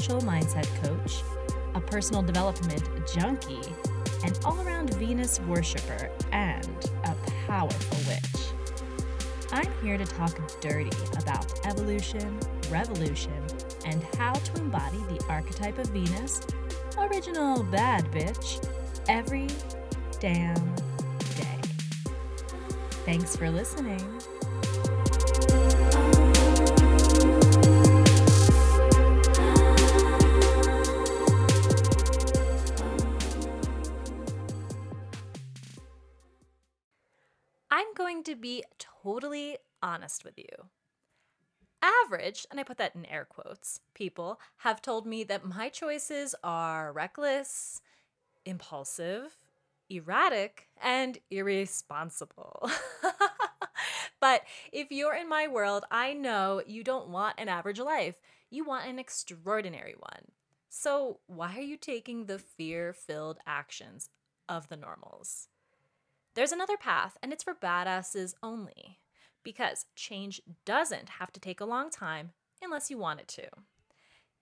spiritual mindset coach, a personal development junkie, an all around Venus worshiper, and a powerful witch. I'm here to talk dirty about evolution, revolution, and how to embody the archetype of Venus, original bad bitch, every damn day. Thanks for listening. To be totally honest with you. Average, and I put that in air quotes, people have told me that my choices are reckless, impulsive, erratic, and irresponsible. but if you're in my world, I know you don't want an average life. You want an extraordinary one. So, why are you taking the fear filled actions of the normals? There's another path, and it's for badasses only, because change doesn't have to take a long time unless you want it to.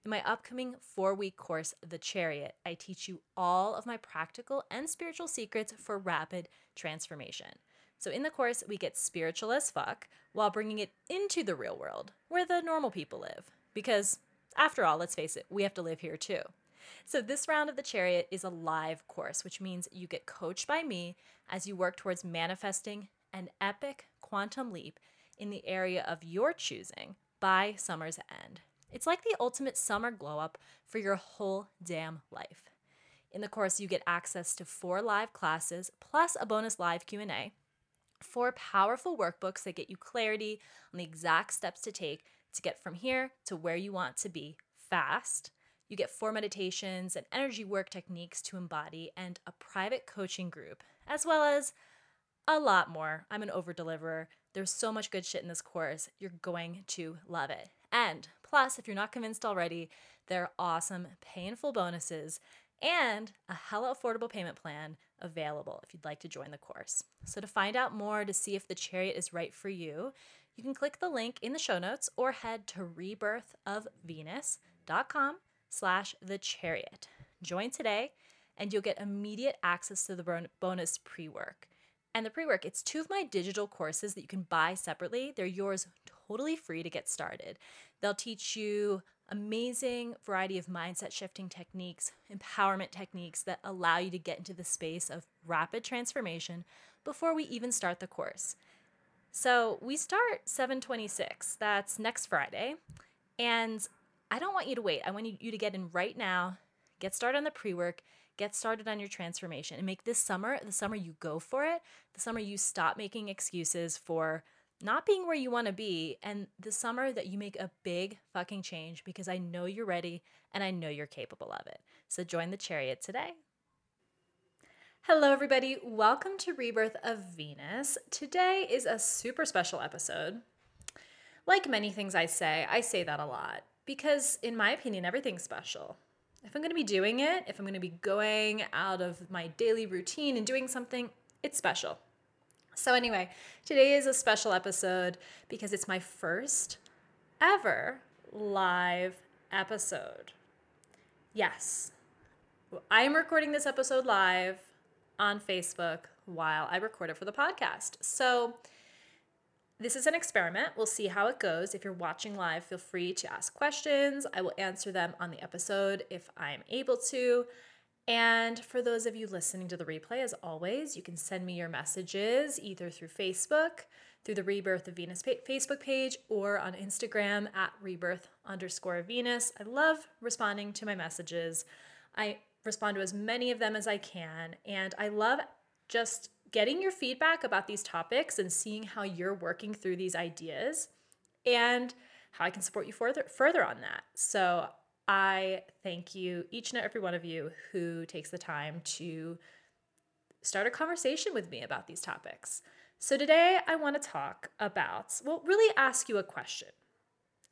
In my upcoming four week course, The Chariot, I teach you all of my practical and spiritual secrets for rapid transformation. So, in the course, we get spiritual as fuck while bringing it into the real world where the normal people live. Because, after all, let's face it, we have to live here too. So, this round of the chariot is a live course, which means you get coached by me as you work towards manifesting an epic quantum leap in the area of your choosing by summer's end. It's like the ultimate summer glow up for your whole damn life. In the course, you get access to four live classes plus a bonus live Q&A, four powerful workbooks that get you clarity on the exact steps to take to get from here to where you want to be fast. You get four meditations and energy work techniques to embody and a private coaching group, as well as a lot more. I'm an over deliverer. There's so much good shit in this course. You're going to love it. And plus, if you're not convinced already, there are awesome painful bonuses and a hella affordable payment plan available if you'd like to join the course. So to find out more to see if the chariot is right for you, you can click the link in the show notes or head to rebirthofvenus.com slash the chariot. Join today and you'll get immediate access to the bonus pre-work. And the pre-work, it's two of my digital courses that you can buy separately. They're yours totally free to get started. They'll teach you amazing variety of mindset shifting techniques, empowerment techniques that allow you to get into the space of rapid transformation before we even start the course. So, we start 726. That's next Friday. And I don't want you to wait. I want you to get in right now, get started on the pre work, get started on your transformation, and make this summer the summer you go for it, the summer you stop making excuses for not being where you want to be, and the summer that you make a big fucking change because I know you're ready and I know you're capable of it. So join the chariot today. Hello, everybody. Welcome to Rebirth of Venus. Today is a super special episode. Like many things I say, I say that a lot because, in my opinion, everything's special. If I'm going to be doing it, if I'm going to be going out of my daily routine and doing something, it's special. So, anyway, today is a special episode because it's my first ever live episode. Yes, I am recording this episode live on Facebook while I record it for the podcast. So, this is an experiment. We'll see how it goes. If you're watching live, feel free to ask questions. I will answer them on the episode if I'm able to. And for those of you listening to the replay, as always, you can send me your messages either through Facebook, through the Rebirth of Venus Facebook page, or on Instagram at rebirth underscore Venus. I love responding to my messages. I respond to as many of them as I can. And I love just getting your feedback about these topics and seeing how you're working through these ideas and how I can support you further further on that. So I thank you, each and every one of you who takes the time to start a conversation with me about these topics. So today I want to talk about, well, really ask you a question.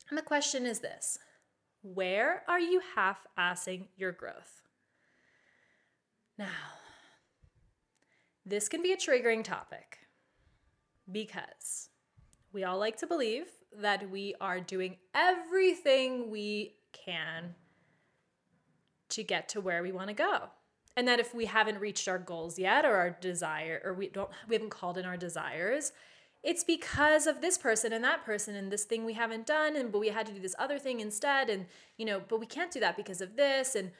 And the question is this Where are you half assing your growth? Now, this can be a triggering topic because We all like to believe that we are doing everything we can to get to where we want to go. And that if we haven't reached our goals yet or our desire or we don't we haven't called in our desires, it's because of this person and that person and this thing we haven't done and but we had to do this other thing instead and you know, but we can't do that because of this and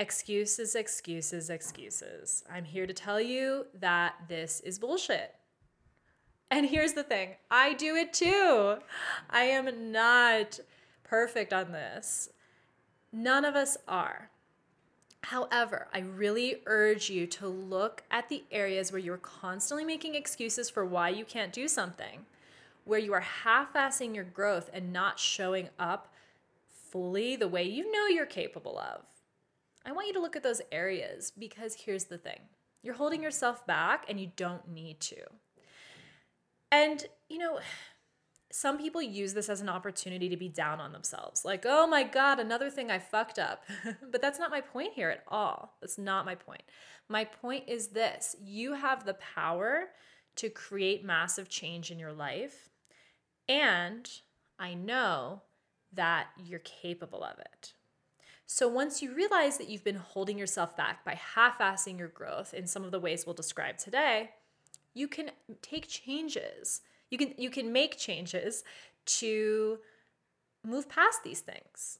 excuses, excuses, excuses. I'm here to tell you that this is bullshit. And here's the thing I do it too. I am not perfect on this. None of us are. However, I really urge you to look at the areas where you're constantly making excuses for why you can't do something, where you are half assing your growth and not showing up fully the way you know you're capable of. I want you to look at those areas because here's the thing you're holding yourself back and you don't need to. And, you know, some people use this as an opportunity to be down on themselves. Like, oh my God, another thing I fucked up. but that's not my point here at all. That's not my point. My point is this you have the power to create massive change in your life. And I know that you're capable of it. So once you realize that you've been holding yourself back by half assing your growth in some of the ways we'll describe today, you can take changes you can you can make changes to move past these things.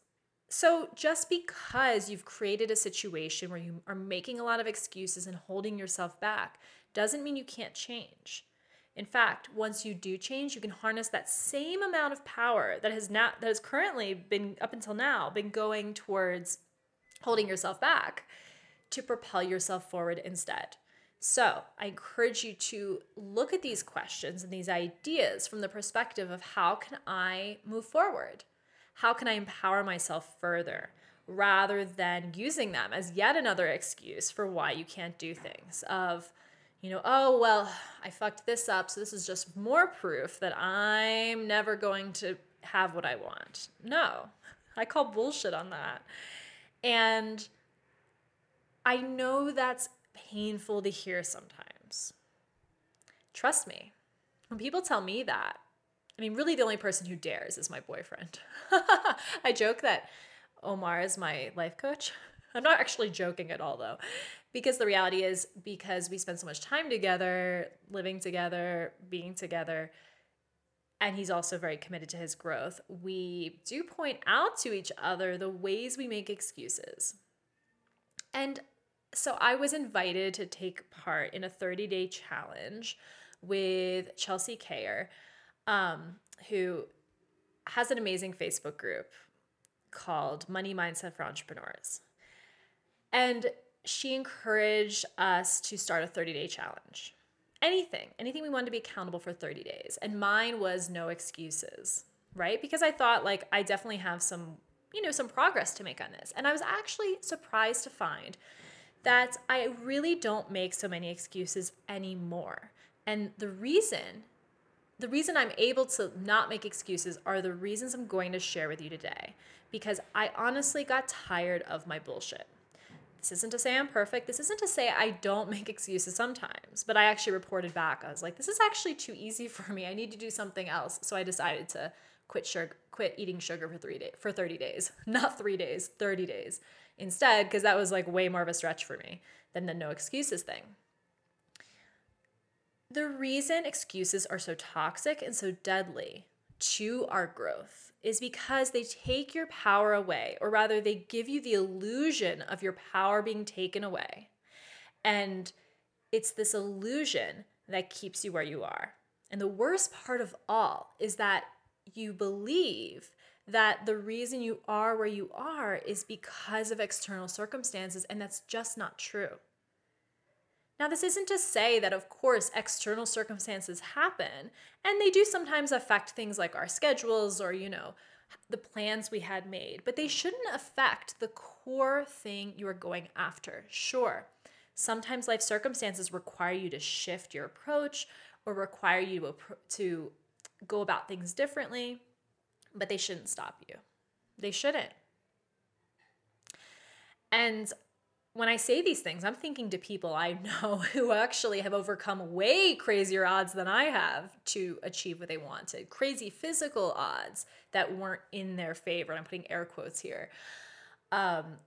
So just because you've created a situation where you are making a lot of excuses and holding yourself back doesn't mean you can't change. In fact, once you do change, you can harness that same amount of power that has now that has currently been up until now been going towards holding yourself back to propel yourself forward instead. So, I encourage you to look at these questions and these ideas from the perspective of how can I move forward? How can I empower myself further rather than using them as yet another excuse for why you can't do things of you know, oh, well, I fucked this up, so this is just more proof that I'm never going to have what I want. No. I call bullshit on that. And I know that's painful to hear sometimes. Trust me, when people tell me that, I mean, really, the only person who dares is my boyfriend. I joke that Omar is my life coach. I'm not actually joking at all, though, because the reality is, because we spend so much time together, living together, being together, and he's also very committed to his growth, we do point out to each other the ways we make excuses. And so I was invited to take part in a 30 day challenge with Chelsea Kayer, um, who has an amazing Facebook group called Money Mindset for Entrepreneurs. And she encouraged us to start a 30 day challenge. Anything, anything we wanted to be accountable for 30 days. And mine was no excuses, right? Because I thought, like, I definitely have some, you know, some progress to make on this. And I was actually surprised to find that I really don't make so many excuses anymore. And the reason, the reason I'm able to not make excuses are the reasons I'm going to share with you today. Because I honestly got tired of my bullshit. This isn't to say I'm perfect. This isn't to say I don't make excuses sometimes, but I actually reported back. I was like, this is actually too easy for me. I need to do something else. So I decided to quit sugar, quit eating sugar for three days, for 30 days, not three days, 30 days instead, because that was like way more of a stretch for me than the no excuses thing. The reason excuses are so toxic and so deadly to our growth is because they take your power away, or rather, they give you the illusion of your power being taken away. And it's this illusion that keeps you where you are. And the worst part of all is that you believe that the reason you are where you are is because of external circumstances, and that's just not true. Now, this isn't to say that, of course, external circumstances happen, and they do sometimes affect things like our schedules or, you know, the plans we had made, but they shouldn't affect the core thing you are going after. Sure, sometimes life circumstances require you to shift your approach or require you to, go about things differently but they shouldn't stop you. They shouldn't. And when I say these things, I'm thinking to people I know who actually have overcome way crazier odds than I have to achieve what they wanted. Crazy physical odds that weren't in their favor. I'm putting air quotes here. Um,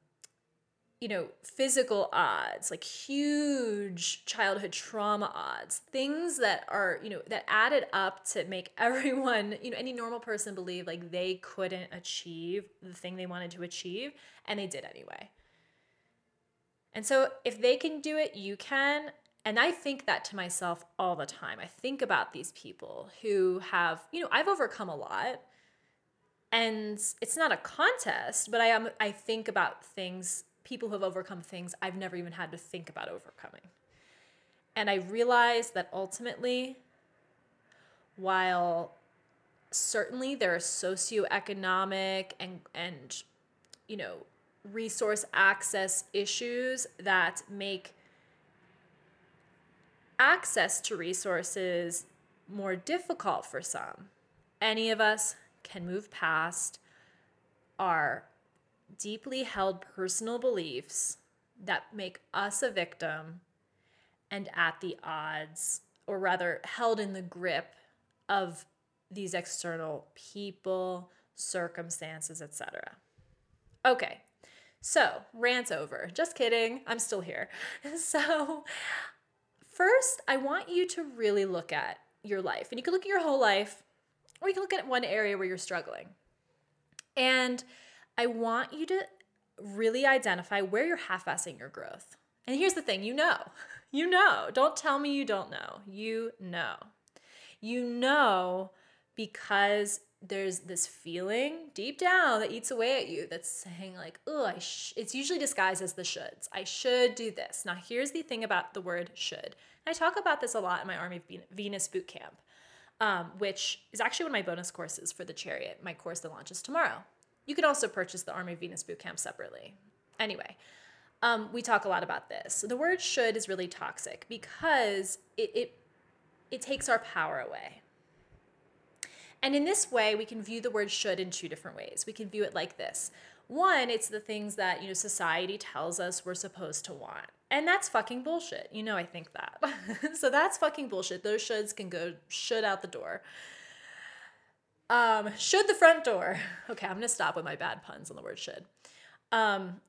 you know, physical odds, like huge childhood trauma odds, things that are, you know, that added up to make everyone, you know, any normal person believe like they couldn't achieve the thing they wanted to achieve, and they did anyway. And so if they can do it, you can. And I think that to myself all the time. I think about these people who have, you know, I've overcome a lot. And it's not a contest, but I am I think about things, people who have overcome things I've never even had to think about overcoming. And I realize that ultimately, while certainly there are socioeconomic and and you know resource access issues that make access to resources more difficult for some. Any of us can move past our deeply held personal beliefs that make us a victim and at the odds, or rather, held in the grip of these external people, circumstances, etc. Okay, so, rant over. Just kidding. I'm still here. So, first, I want you to really look at your life. And you can look at your whole life, or you can look at one area where you're struggling. And I want you to really identify where you're half assing your growth. And here's the thing you know, you know. Don't tell me you don't know. You know. You know because there's this feeling deep down that eats away at you that's saying like oh i it's usually disguised as the shoulds. I should do this. Now here's the thing about the word should. And i talk about this a lot in my army of venus boot camp um, which is actually one of my bonus courses for the chariot my course that launches tomorrow. You can also purchase the army venus boot camp separately. Anyway um, we talk a lot about this. The word should is really toxic because it, it it takes our power away and in this way, we can view the word should in two different ways. We can view it like this. One, it's the things that, you know, society tells us we're supposed to want. And that's fucking bullshit. You know I think that. so that's fucking bullshit. Those shoulds can go should out the door. Um, should the front door. Okay, I'm gonna stop with my bad puns on the word should. Um,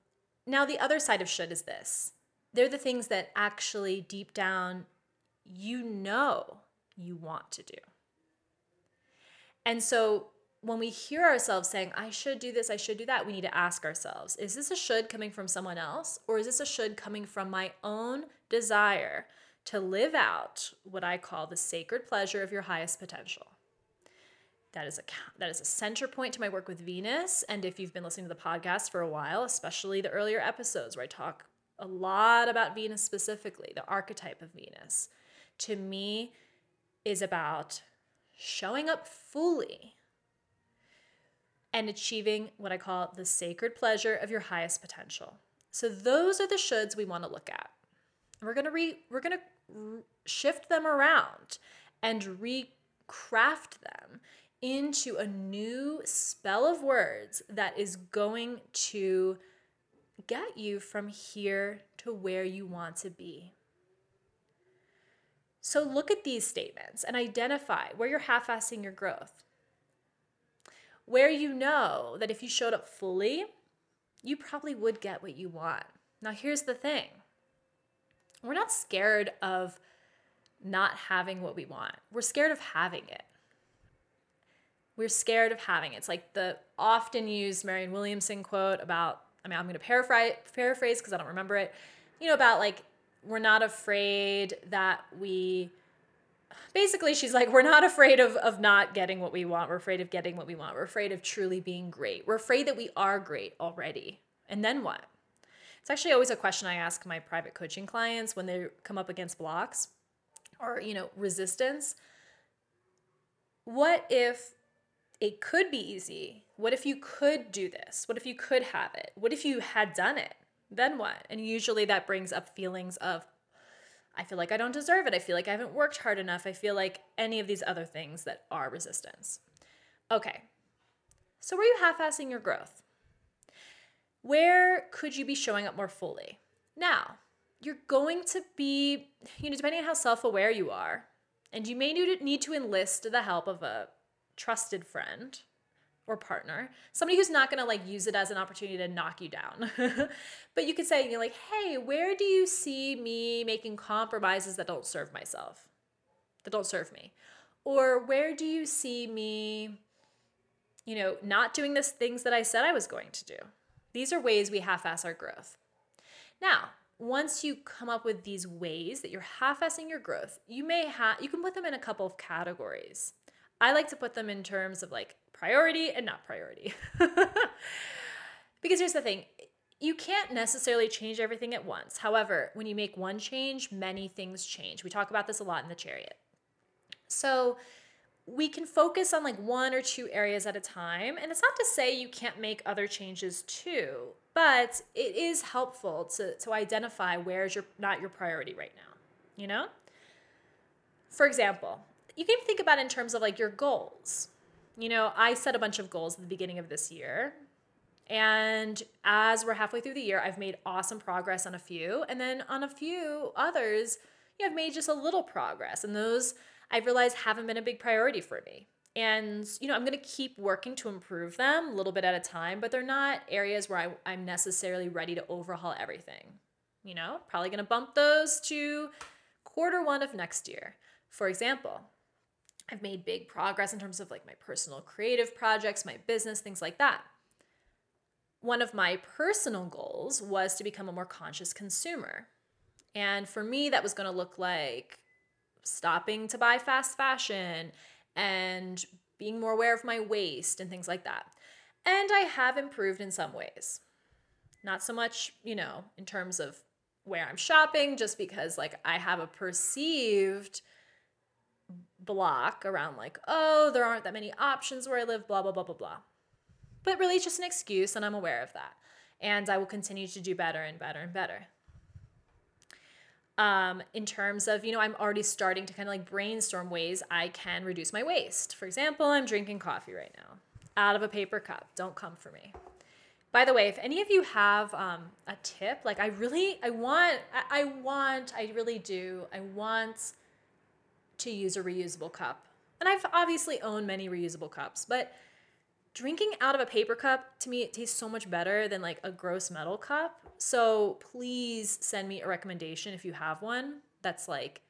now the other side of should is this. They're the things that actually deep down you know you want to do. And so when we hear ourselves saying, I should do this, I should do that, we need to ask ourselves, is this a should coming from someone else? Or is this a should coming from my own desire to live out what I call the sacred pleasure of your highest potential? That is a that is a center point to my work with Venus. And if you've been listening to the podcast for a while, especially the earlier episodes where I talk a lot about Venus specifically, the archetype of Venus, to me is about showing up fully and achieving what I call the sacred pleasure of your highest potential. So those are the shoulds we want to look at. We're going to re we're going to shift them around and recraft them into a new spell of words that is going to get you from here to where you want to be. So look at these statements and identify where you're half assing your growth. Where you know that if you showed up fully, you probably would get what you want. Now, here's the thing we're not scared of not having what we want, we're scared of having it. We're scared of having it. It's like the often used Marianne Williamson quote about, I mean, I'm going to paraphrase because I don't remember it, you know, about like we're not afraid that we basically she's like we're not afraid of of not getting what we want. We're afraid of getting what we want. We're afraid of truly being great. We're afraid that we are great already. And then what? It's actually always a question i ask my private coaching clients when they come up against blocks or you know resistance. What if it could be easy? What if you could do this? What if you could have it? What if you had done it then what? And usually that brings up feelings of, I feel like I don't deserve it. I feel like I haven't worked hard enough. I feel like any of these other things that are resistance. Okay, so were you half assing your growth? Where could you be showing up more fully? Now, you're going to be, you know, depending on how self aware you are, and you may need to enlist the help of a trusted friend or partner, somebody who's not to like use it as an opportunity to knock you down. but you could say, you're like, hey, where do you see me making compromises that don't serve myself, that don't serve me? Or where do you see me, you know, not doing the things that I said I was going to do? These are ways we half ass our growth. Now, once you come up with these ways that you're half-assing your growth, you may have you can put them in a couple of categories. I like to put them in terms of like priority and not priority. because here's the thing, you can't necessarily change everything at once. However, when you make one change, many things change. We talk about this a lot in the chariot. So, we can focus on like one or two areas at a time. And it's not to say you can't make other changes too, but it is helpful to, to identify where's your not your priority right now, you know? For example, you can think about in terms of like your goals. You know, I set a bunch of goals at the beginning of this year. And as we're halfway through the year, I've made awesome progress on a few. And then on a few others, you know, I've made just a little progress. And those I've realized haven't been a big priority for me. And, you know, I'm going to keep working to improve them a little bit at a time, but they're not areas where I, I'm necessarily ready to overhaul everything. You know, probably going to bump those to quarter one of next year. For example, I've made big progress in terms of like my personal creative projects, my business, things like that. One of my personal goals was to become a more conscious consumer. And for me, that was going to look like stopping to buy fast fashion and being more aware of my waste and things like that. And I have improved in some ways. Not so much, you know, in terms of where I'm shopping, just because like I have a perceived block around like, oh, there aren't that many options where I live, blah, blah, blah, blah, blah. But really, it's just an excuse, and I'm aware of that. And I will continue to do better and better and better um, in terms of, you know, I'm already starting to kind of like brainstorm ways I can reduce my waste. For example, I'm drinking coffee right now out of a paper cup. Don't come for me. By the way, if any of you have um, a tip, like I really, I want, I, I want, I really do, I want to use a reusable cup. And I've obviously owned many reusable cups, but drinking out of a paper cup to me it tastes so much better than like a gross metal cup so please send me a recommendation if you have one that's like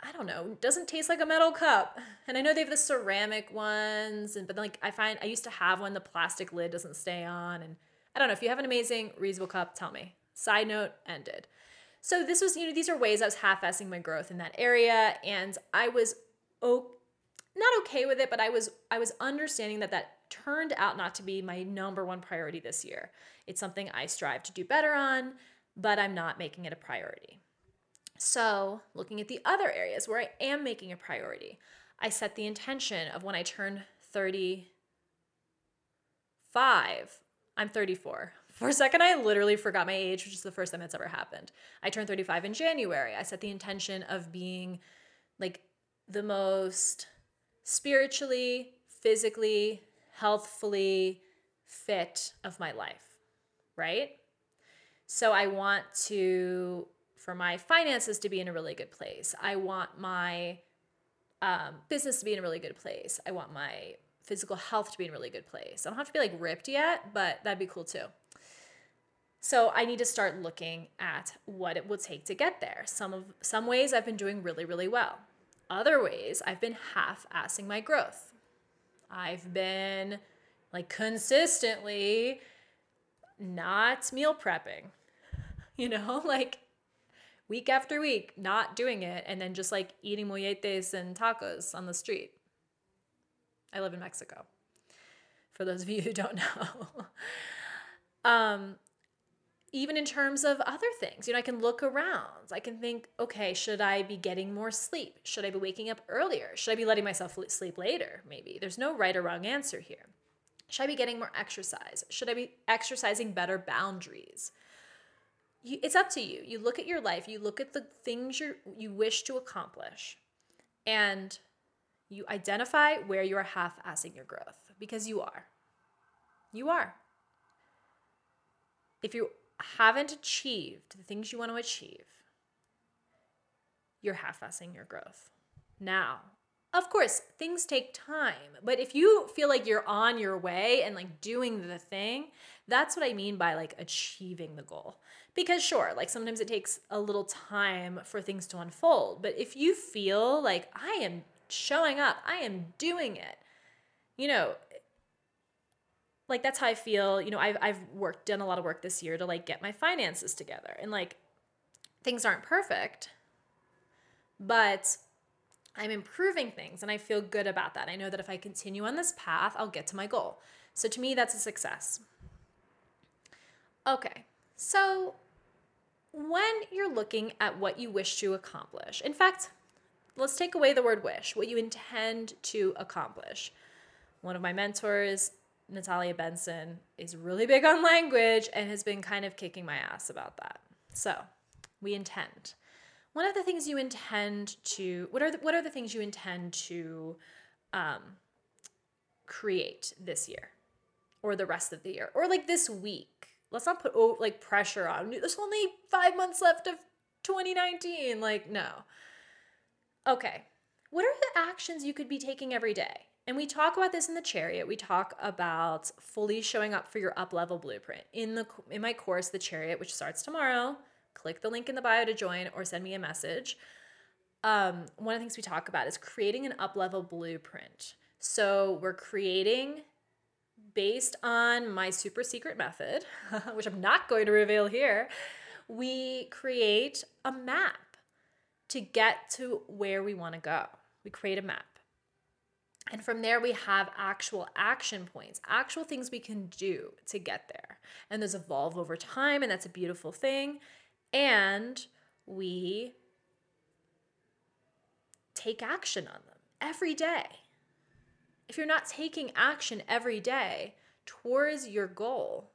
I don't know, doesn't taste like a metal cup. And I know they have the ceramic ones, and but like I find I used to have one, the plastic lid doesn't stay on. And I don't know, if you have an amazing reusable cup, tell me. Side note ended. So this was, you know, these are ways I was half-assing my growth in that area. And I was oh not okay with it, but I was I was understanding that that turned out not to be my number one priority this year. It's something I strive to do better on, but I'm not making it a priority. So, looking at the other areas where I am making a priority, I set the intention of when I turn 35, I'm 34. For a second, I literally forgot my age, which is the first time it's ever happened. I turned 35 in January. I set the intention of being like the most spiritually, physically, healthfully fit of my life, right? So I want to, for my finances to be in a really good place. I want my um, business to be in a really good place. I want my physical health to be in a really good place. I don't have to be like ripped yet, but that'd be cool too. So I need to start looking at what it will take to get there. Some of some ways I've been doing really really well. Other ways, I've been half assing my growth. I've been like consistently not meal prepping, you know, like week after week, not doing it, and then just like eating molletes and tacos on the street. I live in Mexico, for those of you who don't know. um, even in terms of other things. You know, I can look around. I can think, okay, should I be getting more sleep? Should I be waking up earlier? Should I be letting myself sleep later? Maybe. There's no right or wrong answer here. Should I be getting more exercise? Should I be exercising better boundaries? You, it's up to you. You look at your life, you look at the things you you wish to accomplish, and you identify where you are half-assing your growth because you are. You are. If you haven't achieved the things you want to achieve, you're half assing your growth. Now, of course, things take time, but if you feel like you're on your way and like doing the thing, that's what I mean by like achieving the goal. Because sure, like sometimes it takes a little time for things to unfold, but if you feel like I am showing up, I am doing it, you know, like that's how I feel. You know, I've I've worked done a lot of work this year to like get my finances together. And like things aren't perfect, but I'm improving things and I feel good about that. I know that if I continue on this path, I'll get to my goal. So to me, that's a success. Okay, so when you're looking at what you wish to accomplish, in fact, let's take away the word wish, what you intend to accomplish. One of my mentors, Natalia Benson, is really big on language and has been kind of kicking my ass about that. So we intend. One of the things you intend to what are the, what are the things you intend to um, create this year or the rest of the year or like this week? Let's not put oh, like pressure on. There's only five months left of 2019 like no. Okay. What are the actions you could be taking every day and we talk about this in the chariot we talk about fully showing up for your up level blueprint in the in my course the chariot which starts tomorrow click the link in the bio to join or send me a message. Um, one of the things we talk about is creating an up level blueprint. So we're creating based on my super secret method, which I'm not going to reveal here. We create a map to get to where we want to go. We create a map. And from there, we have actual action points, actual things we can do to get there. And those evolve over time, and that's a beautiful thing and we take action on them every day. If you're not taking action every day towards your goal,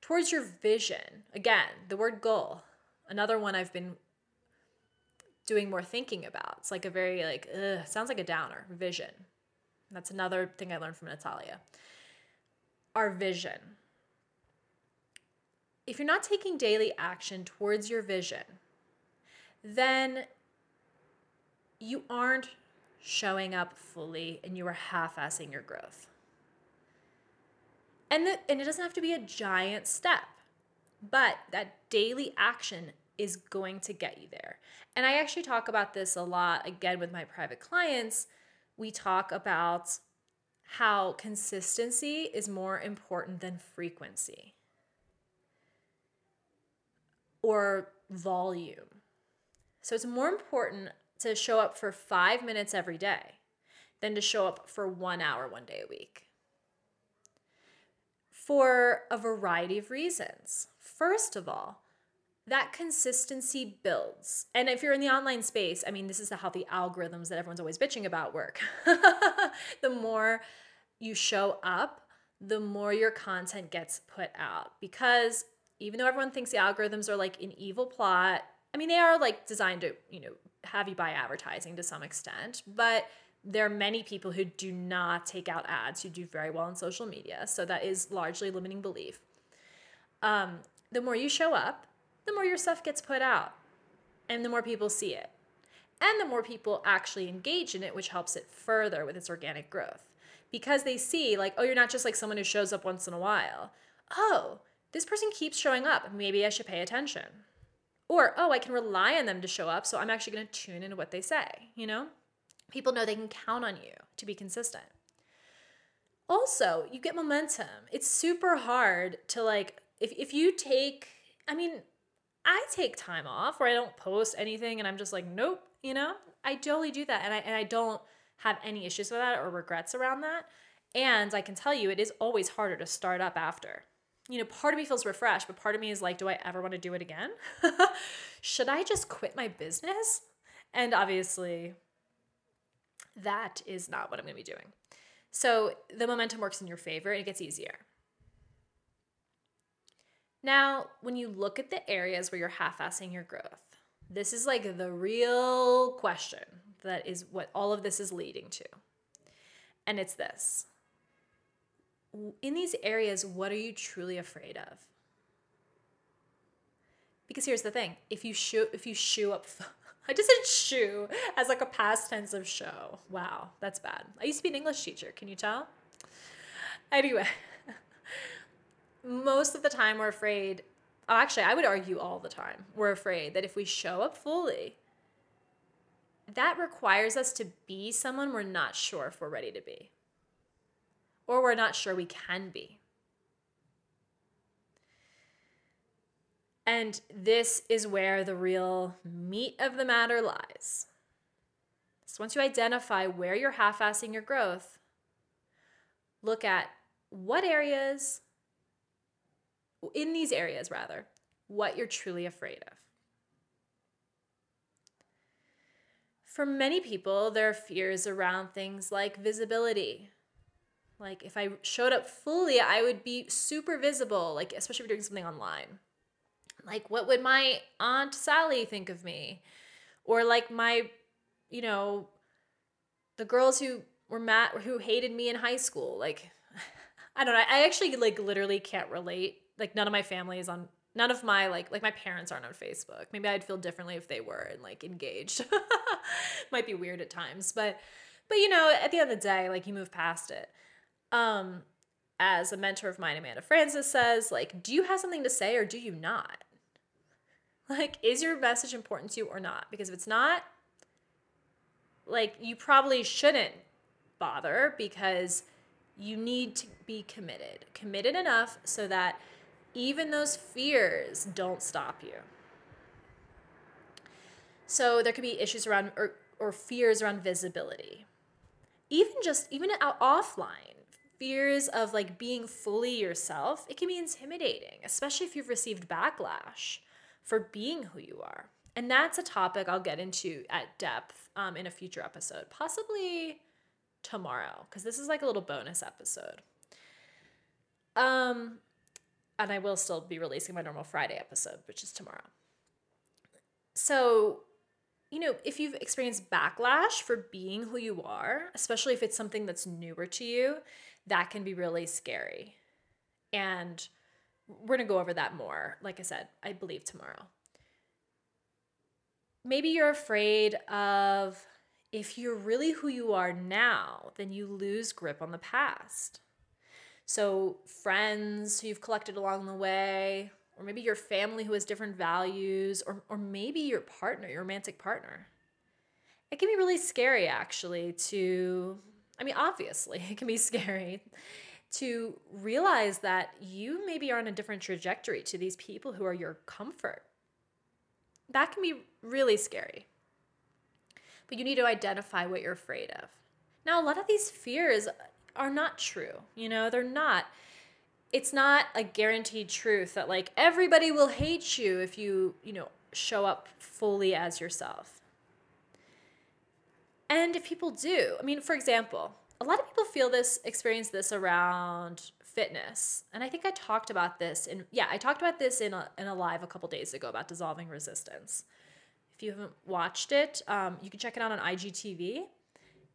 towards your vision, again, the word goal, another one I've been doing more thinking about. It's like a very like ugh, sounds like a downer, vision. That's another thing I learned from Natalia. Our vision if you're not taking daily action towards your vision, then you aren't showing up fully and you are half assing your growth. And, the, and it doesn't have to be a giant step, but that daily action is going to get you there. And I actually talk about this a lot again with my private clients. We talk about how consistency is more important than frequency or volume. So it's more important to show up for five minutes every day than to show up for one hour one day a week. For a variety of reasons. First of all, that consistency builds. And if you're in the online space, I mean, this is how the algorithms that everyone's always bitching about work. the more you show up, the more your content gets put out because even though everyone thinks the algorithms are like an evil plot, I mean, they are like designed to, you know, have you buy advertising to some extent, but there are many people who do not take out ads who do very well on social media. So that is largely limiting belief. Um, the more you show up, the more your stuff gets put out and the more people see it. And the more people actually engage in it, which helps it further with its organic growth. Because they see, like, oh, you're not just like someone who shows up once in a while. Oh, this person keeps showing up. Maybe I should pay attention. Or, oh, I can rely on them to show up, so I'm actually going to tune into what they say, you know? People know they can count on you to be consistent. Also, you get momentum. It's super hard to like, if, if you take, I mean, I take time off where I don't post anything and I'm just like, nope, you know? I totally do that. And I, and I don't have any issues with that or regrets around that. And I can tell you, it is always harder to start up after you know, part of me feels refreshed, but part of me is like, do I ever want to do it again? Should I just quit my business? And obviously, that is not what I'm going to be doing. So the momentum works in your favor and it gets easier. Now, when you look at the areas where you're half assing your growth, this is like the real question that is what all of this is leading to. And it's this in these areas, what are you truly afraid of? Because here's the thing: if you shoe, if you shoe up, I just said shoe as like a past tense of show. Wow, that's bad. I used to be an English teacher. Can you tell? Anyway, most of the time we're afraid. Oh, actually, I would argue all the time we're afraid that if we show up fully, that requires us to be someone we're not sure if we're ready to be, or we're not sure we can be. And this is where the real meat of the matter lies. So once you identify where you're half assing your growth, look at what areas, in these areas rather, what you're truly afraid of. For many people, there are fears around things like visibility. Like if I showed up fully, I would be super visible, like especially if you're doing something online like what would my aunt Sally think of me? Or like my, you know, the girls who were mad who hated me in high school. Like I don't know. I actually like literally can't relate. Like none of my family is on none of my like like my parents aren't on Facebook. Maybe I'd feel differently if they were and like engaged. Might be weird at times, but but you know, at the end of the day, like you move past it. Um as a mentor of mine, Amanda Frances says, like, do you have something to say or do you not? Like, is your message important to you or not? Because if it's not, like, you probably shouldn't bother because you need to be committed. Committed enough so that even those fears don't stop you. So there could be issues around or, or fears around visibility. Even just even offline, fears of like being fully yourself, it can be intimidating, especially if you've received backlash for being who you are. And that's a topic I'll get into at depth um, in a future episode, possibly tomorrow, because this is like a little bonus episode. Um, and I will still be releasing my normal Friday episode, which is tomorrow. So, you know, if you've experienced backlash for being who you are, especially if it's something that's newer to you, that can be really scary. And we're going to go over that more, like I said, I believe tomorrow. Maybe you're afraid of if you're really who you are now, then you lose grip on the past. So, friends who you've collected along the way, or maybe your family who has different values, or, or maybe your partner, your romantic partner. It can be really scary, actually, to, I mean, obviously, it can be scary to realize that you maybe are on a different trajectory to these people who are your comfort. That can be really scary. But you need to identify what you're afraid of. Now, a lot of these fears are not true. You know, they're not. It's not a guaranteed truth that like everybody will hate you if you, you know, show up fully as yourself. And if people do, I mean, for example, a lot of people feel this, experience this around fitness. And I think I talked about this in, yeah, I talked about this in a, in a live a couple days ago about dissolving resistance. If you haven't watched it, um, you can check it out on IGTV.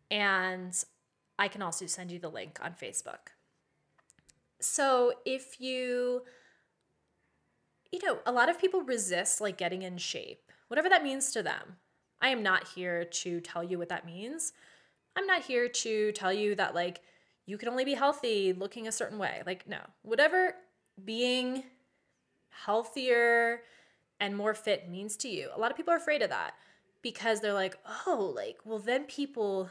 And I can also send you the link on Facebook. So if you, you know, a lot of people resist like getting in shape, whatever that means to them. I am not here to tell you what that means. I'm not here to tell you that like you can only be healthy looking a certain way. Like, no, whatever being healthier and more fit means to you. A lot of people are afraid of that because they're like, oh, like, well, then people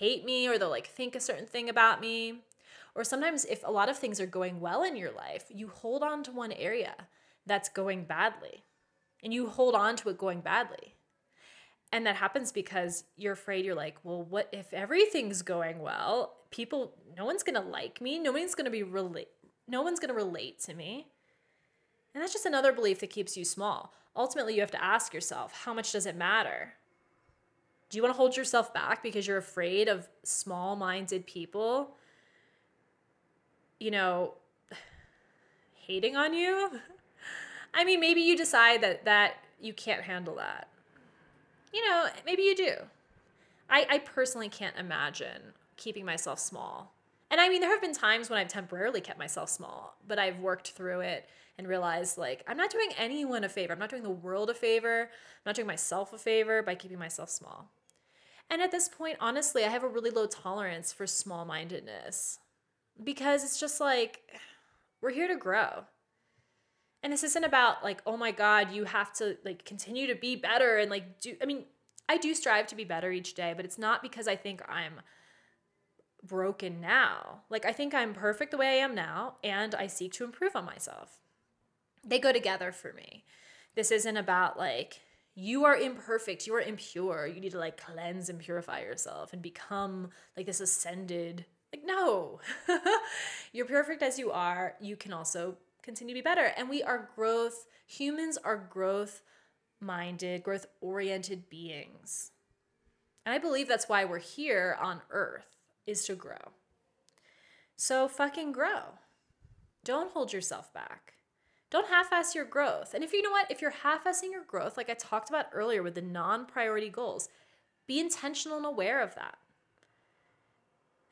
hate me or they'll like think a certain thing about me. Or sometimes, if a lot of things are going well in your life, you hold on to one area that's going badly and you hold on to it going badly. And that happens because you're afraid you're like, well, what if everything's going well? People, no one's gonna like me. No one's gonna be relate. No one's gonna relate to me. And that's just another belief that keeps you small. Ultimately, you have to ask yourself, how much does it matter? Do you want to hold yourself back because you're afraid of small minded people, you know, hating on you? I mean, maybe you decide that that you can't handle that you know, maybe you do. I, I personally can't imagine keeping myself small And I mean, there have been times when I've temporarily kept myself small, but I've worked through it and realized like I'm not doing anyone a favor. I'm not doing the world a favor. I'm not doing myself a favor by keeping myself small. And at this point, honestly, I have a really low tolerance for small mindedness because it's just like we're here to grow. And this isn't about like, oh my God, you have to like continue to be better and like do, I mean, I do strive to be better each day, but it's not because I think I'm broken now. Like, I think I'm perfect the way I am now, and I seek to improve on myself. They go together for me. This isn't about like, you are imperfect, you are impure, you need to like cleanse and purify yourself and become like this ascended. Like, no, you're perfect as you are. You can also continue to be better. And we are growth, humans are growth minded, growth oriented beings. And I believe that's why we're here on earth is to grow. So fucking grow. Don't hold yourself back. Don't half ass your growth. And if you know what, if you're half assing your growth, like I talked about earlier with the non priority goals, be intentional and aware of that.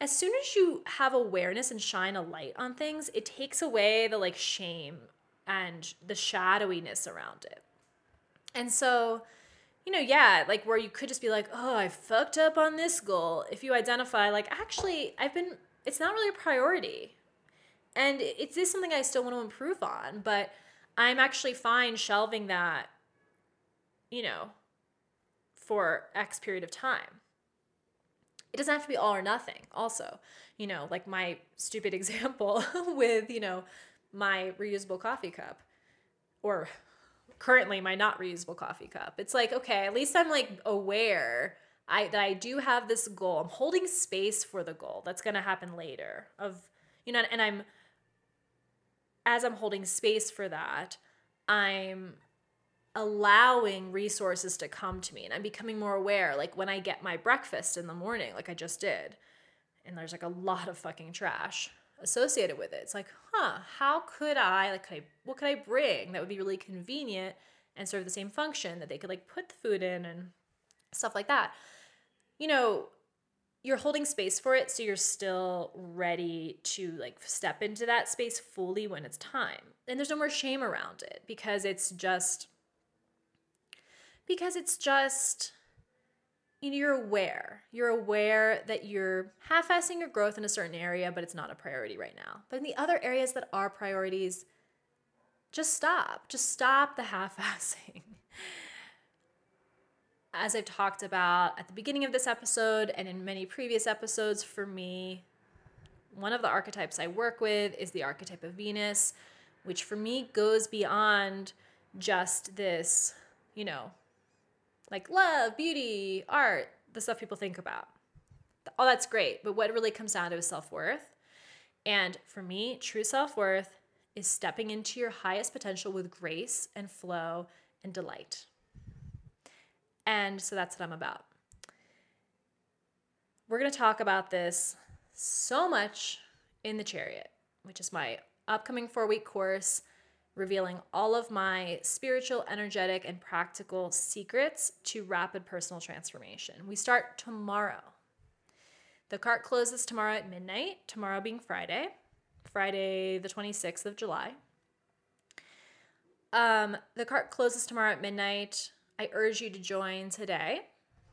As soon as you have awareness and shine a light on things, it takes away the like shame and the shadowiness around it. And so, you know, yeah, like where you could just be like, oh, I fucked up on this goal. If you identify, like, actually, I've been, it's not really a priority. And it is something I still want to improve on, but I'm actually fine shelving that, you know, for X period of time. It doesn't have to be all or nothing, also. You know, like my stupid example with, you know, my reusable coffee cup or currently my not reusable coffee cup. It's like, okay, at least I'm like aware I that I do have this goal. I'm holding space for the goal that's to happen later of you know and I'm as I'm holding space for that, I'm allowing resources to come to me and I'm becoming more aware like when I get my breakfast in the morning like I just did and there's like a lot of fucking trash associated with it. It's like, huh, how could I like could I what could I bring that would be really convenient and serve the same function that they could like put the food in and stuff like that. You know, you're holding space for it so you're still ready to like step into that space fully when it's time. And there's no more shame around it because it's just because it's just you know, you're aware. You're aware that you're half assing your growth in a certain area, but it's not a priority right now. But in the other areas that are priorities, just stop. Just stop the half assing. As I've talked about at the beginning of this episode and in many previous episodes, for me, one of the archetypes I work with is the archetype of Venus, which for me goes beyond just this, you know, like love, beauty, art, the stuff people think about. All that's great, but what really comes down to is self worth. And for me, true self worth is stepping into your highest potential with grace and flow and delight. And so that's what I'm about. We're going to talk about this so much in the Chariot, which is my upcoming four week course revealing all of my spiritual, energetic, and practical secrets to rapid personal transformation. We start tomorrow. The cart closes tomorrow at midnight, tomorrow being Friday, Friday, the 26th of July. Um, the cart closes tomorrow at midnight. I urge you to join today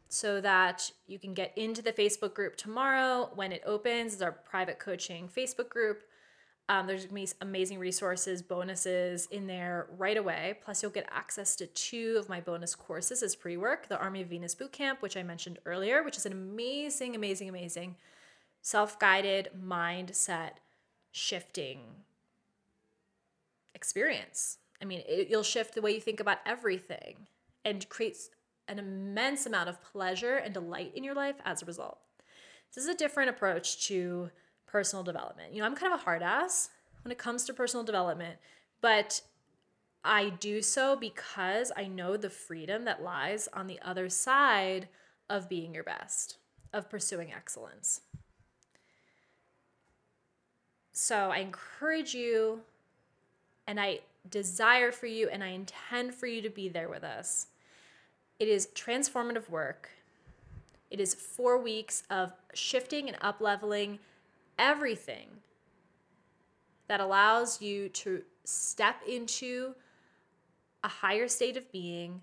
so that you can get into the Facebook group tomorrow when it opens. It's our private coaching Facebook group. Um, there's gonna be amazing resources, bonuses in there right away. Plus, you'll get access to two of my bonus courses as pre work the Army of Venus Bootcamp, which I mentioned earlier, which is an amazing, amazing, amazing self guided mindset shifting experience. I mean, it, you'll shift the way you think about everything and creates an immense amount of pleasure and delight in your life as a result. This is a different approach to personal development. You know, I'm kind of a hard ass when it comes to personal development, but I do so because I know the freedom that lies on the other side of being your best, of pursuing excellence. So I encourage you and I desire for you and I intend for you to be there with us. It is transformative work. It is four weeks of shifting and up leveling everything that allows you to step into a higher state of being,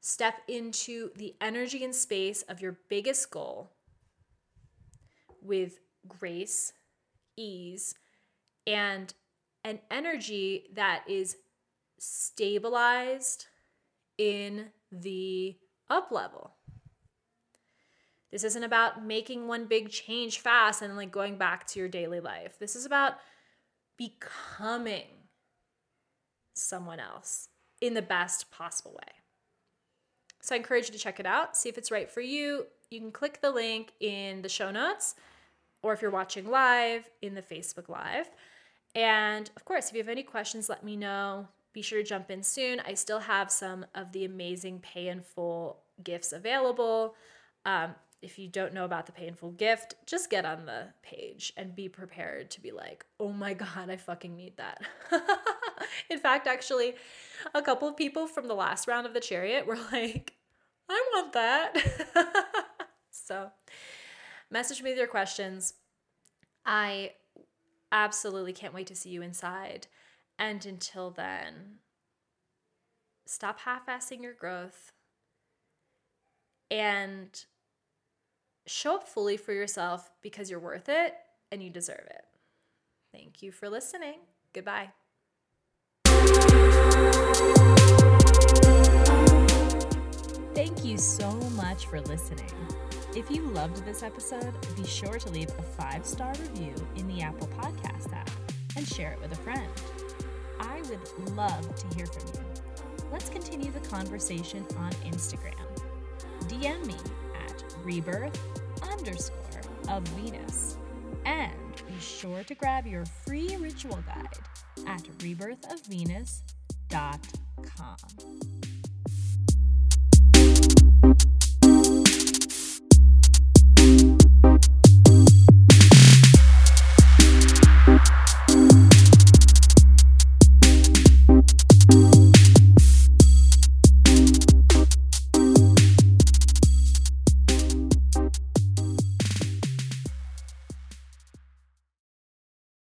step into the energy and space of your biggest goal with grace, ease, and an energy that is stabilized in the up level. This isn't about making one big change fast and like going back to your daily life. This is about becoming someone else in the best possible way. So I encourage you to check it out, see if it's right for you. You can click the link in the show notes, or if you're watching live in the Facebook Live. And of course, if you have any questions, let me know. Be sure to jump in soon. I still have some of the amazing pay in full gifts available. Um, if you don't know about the pay in full gift, just get on the page and be prepared to be like, oh my God, I fucking need that. In fact, actually, a couple of people from the last round of the chariot were like, I want that. so, message me with your questions. I absolutely can't wait to see you inside. And until then, stop half assing your growth and show up fully for yourself because you're worth it and you deserve it. Thank you for listening. Goodbye. Thank you so much for listening. If you loved this episode, be sure to leave a five star review in the Apple Podcast app and share it with a friend. I would love to hear from you. Let's continue the conversation on Instagram. DM me at rebirth underscore of Venus. And be sure to grab your free ritual guide at rebirthofvenus.com.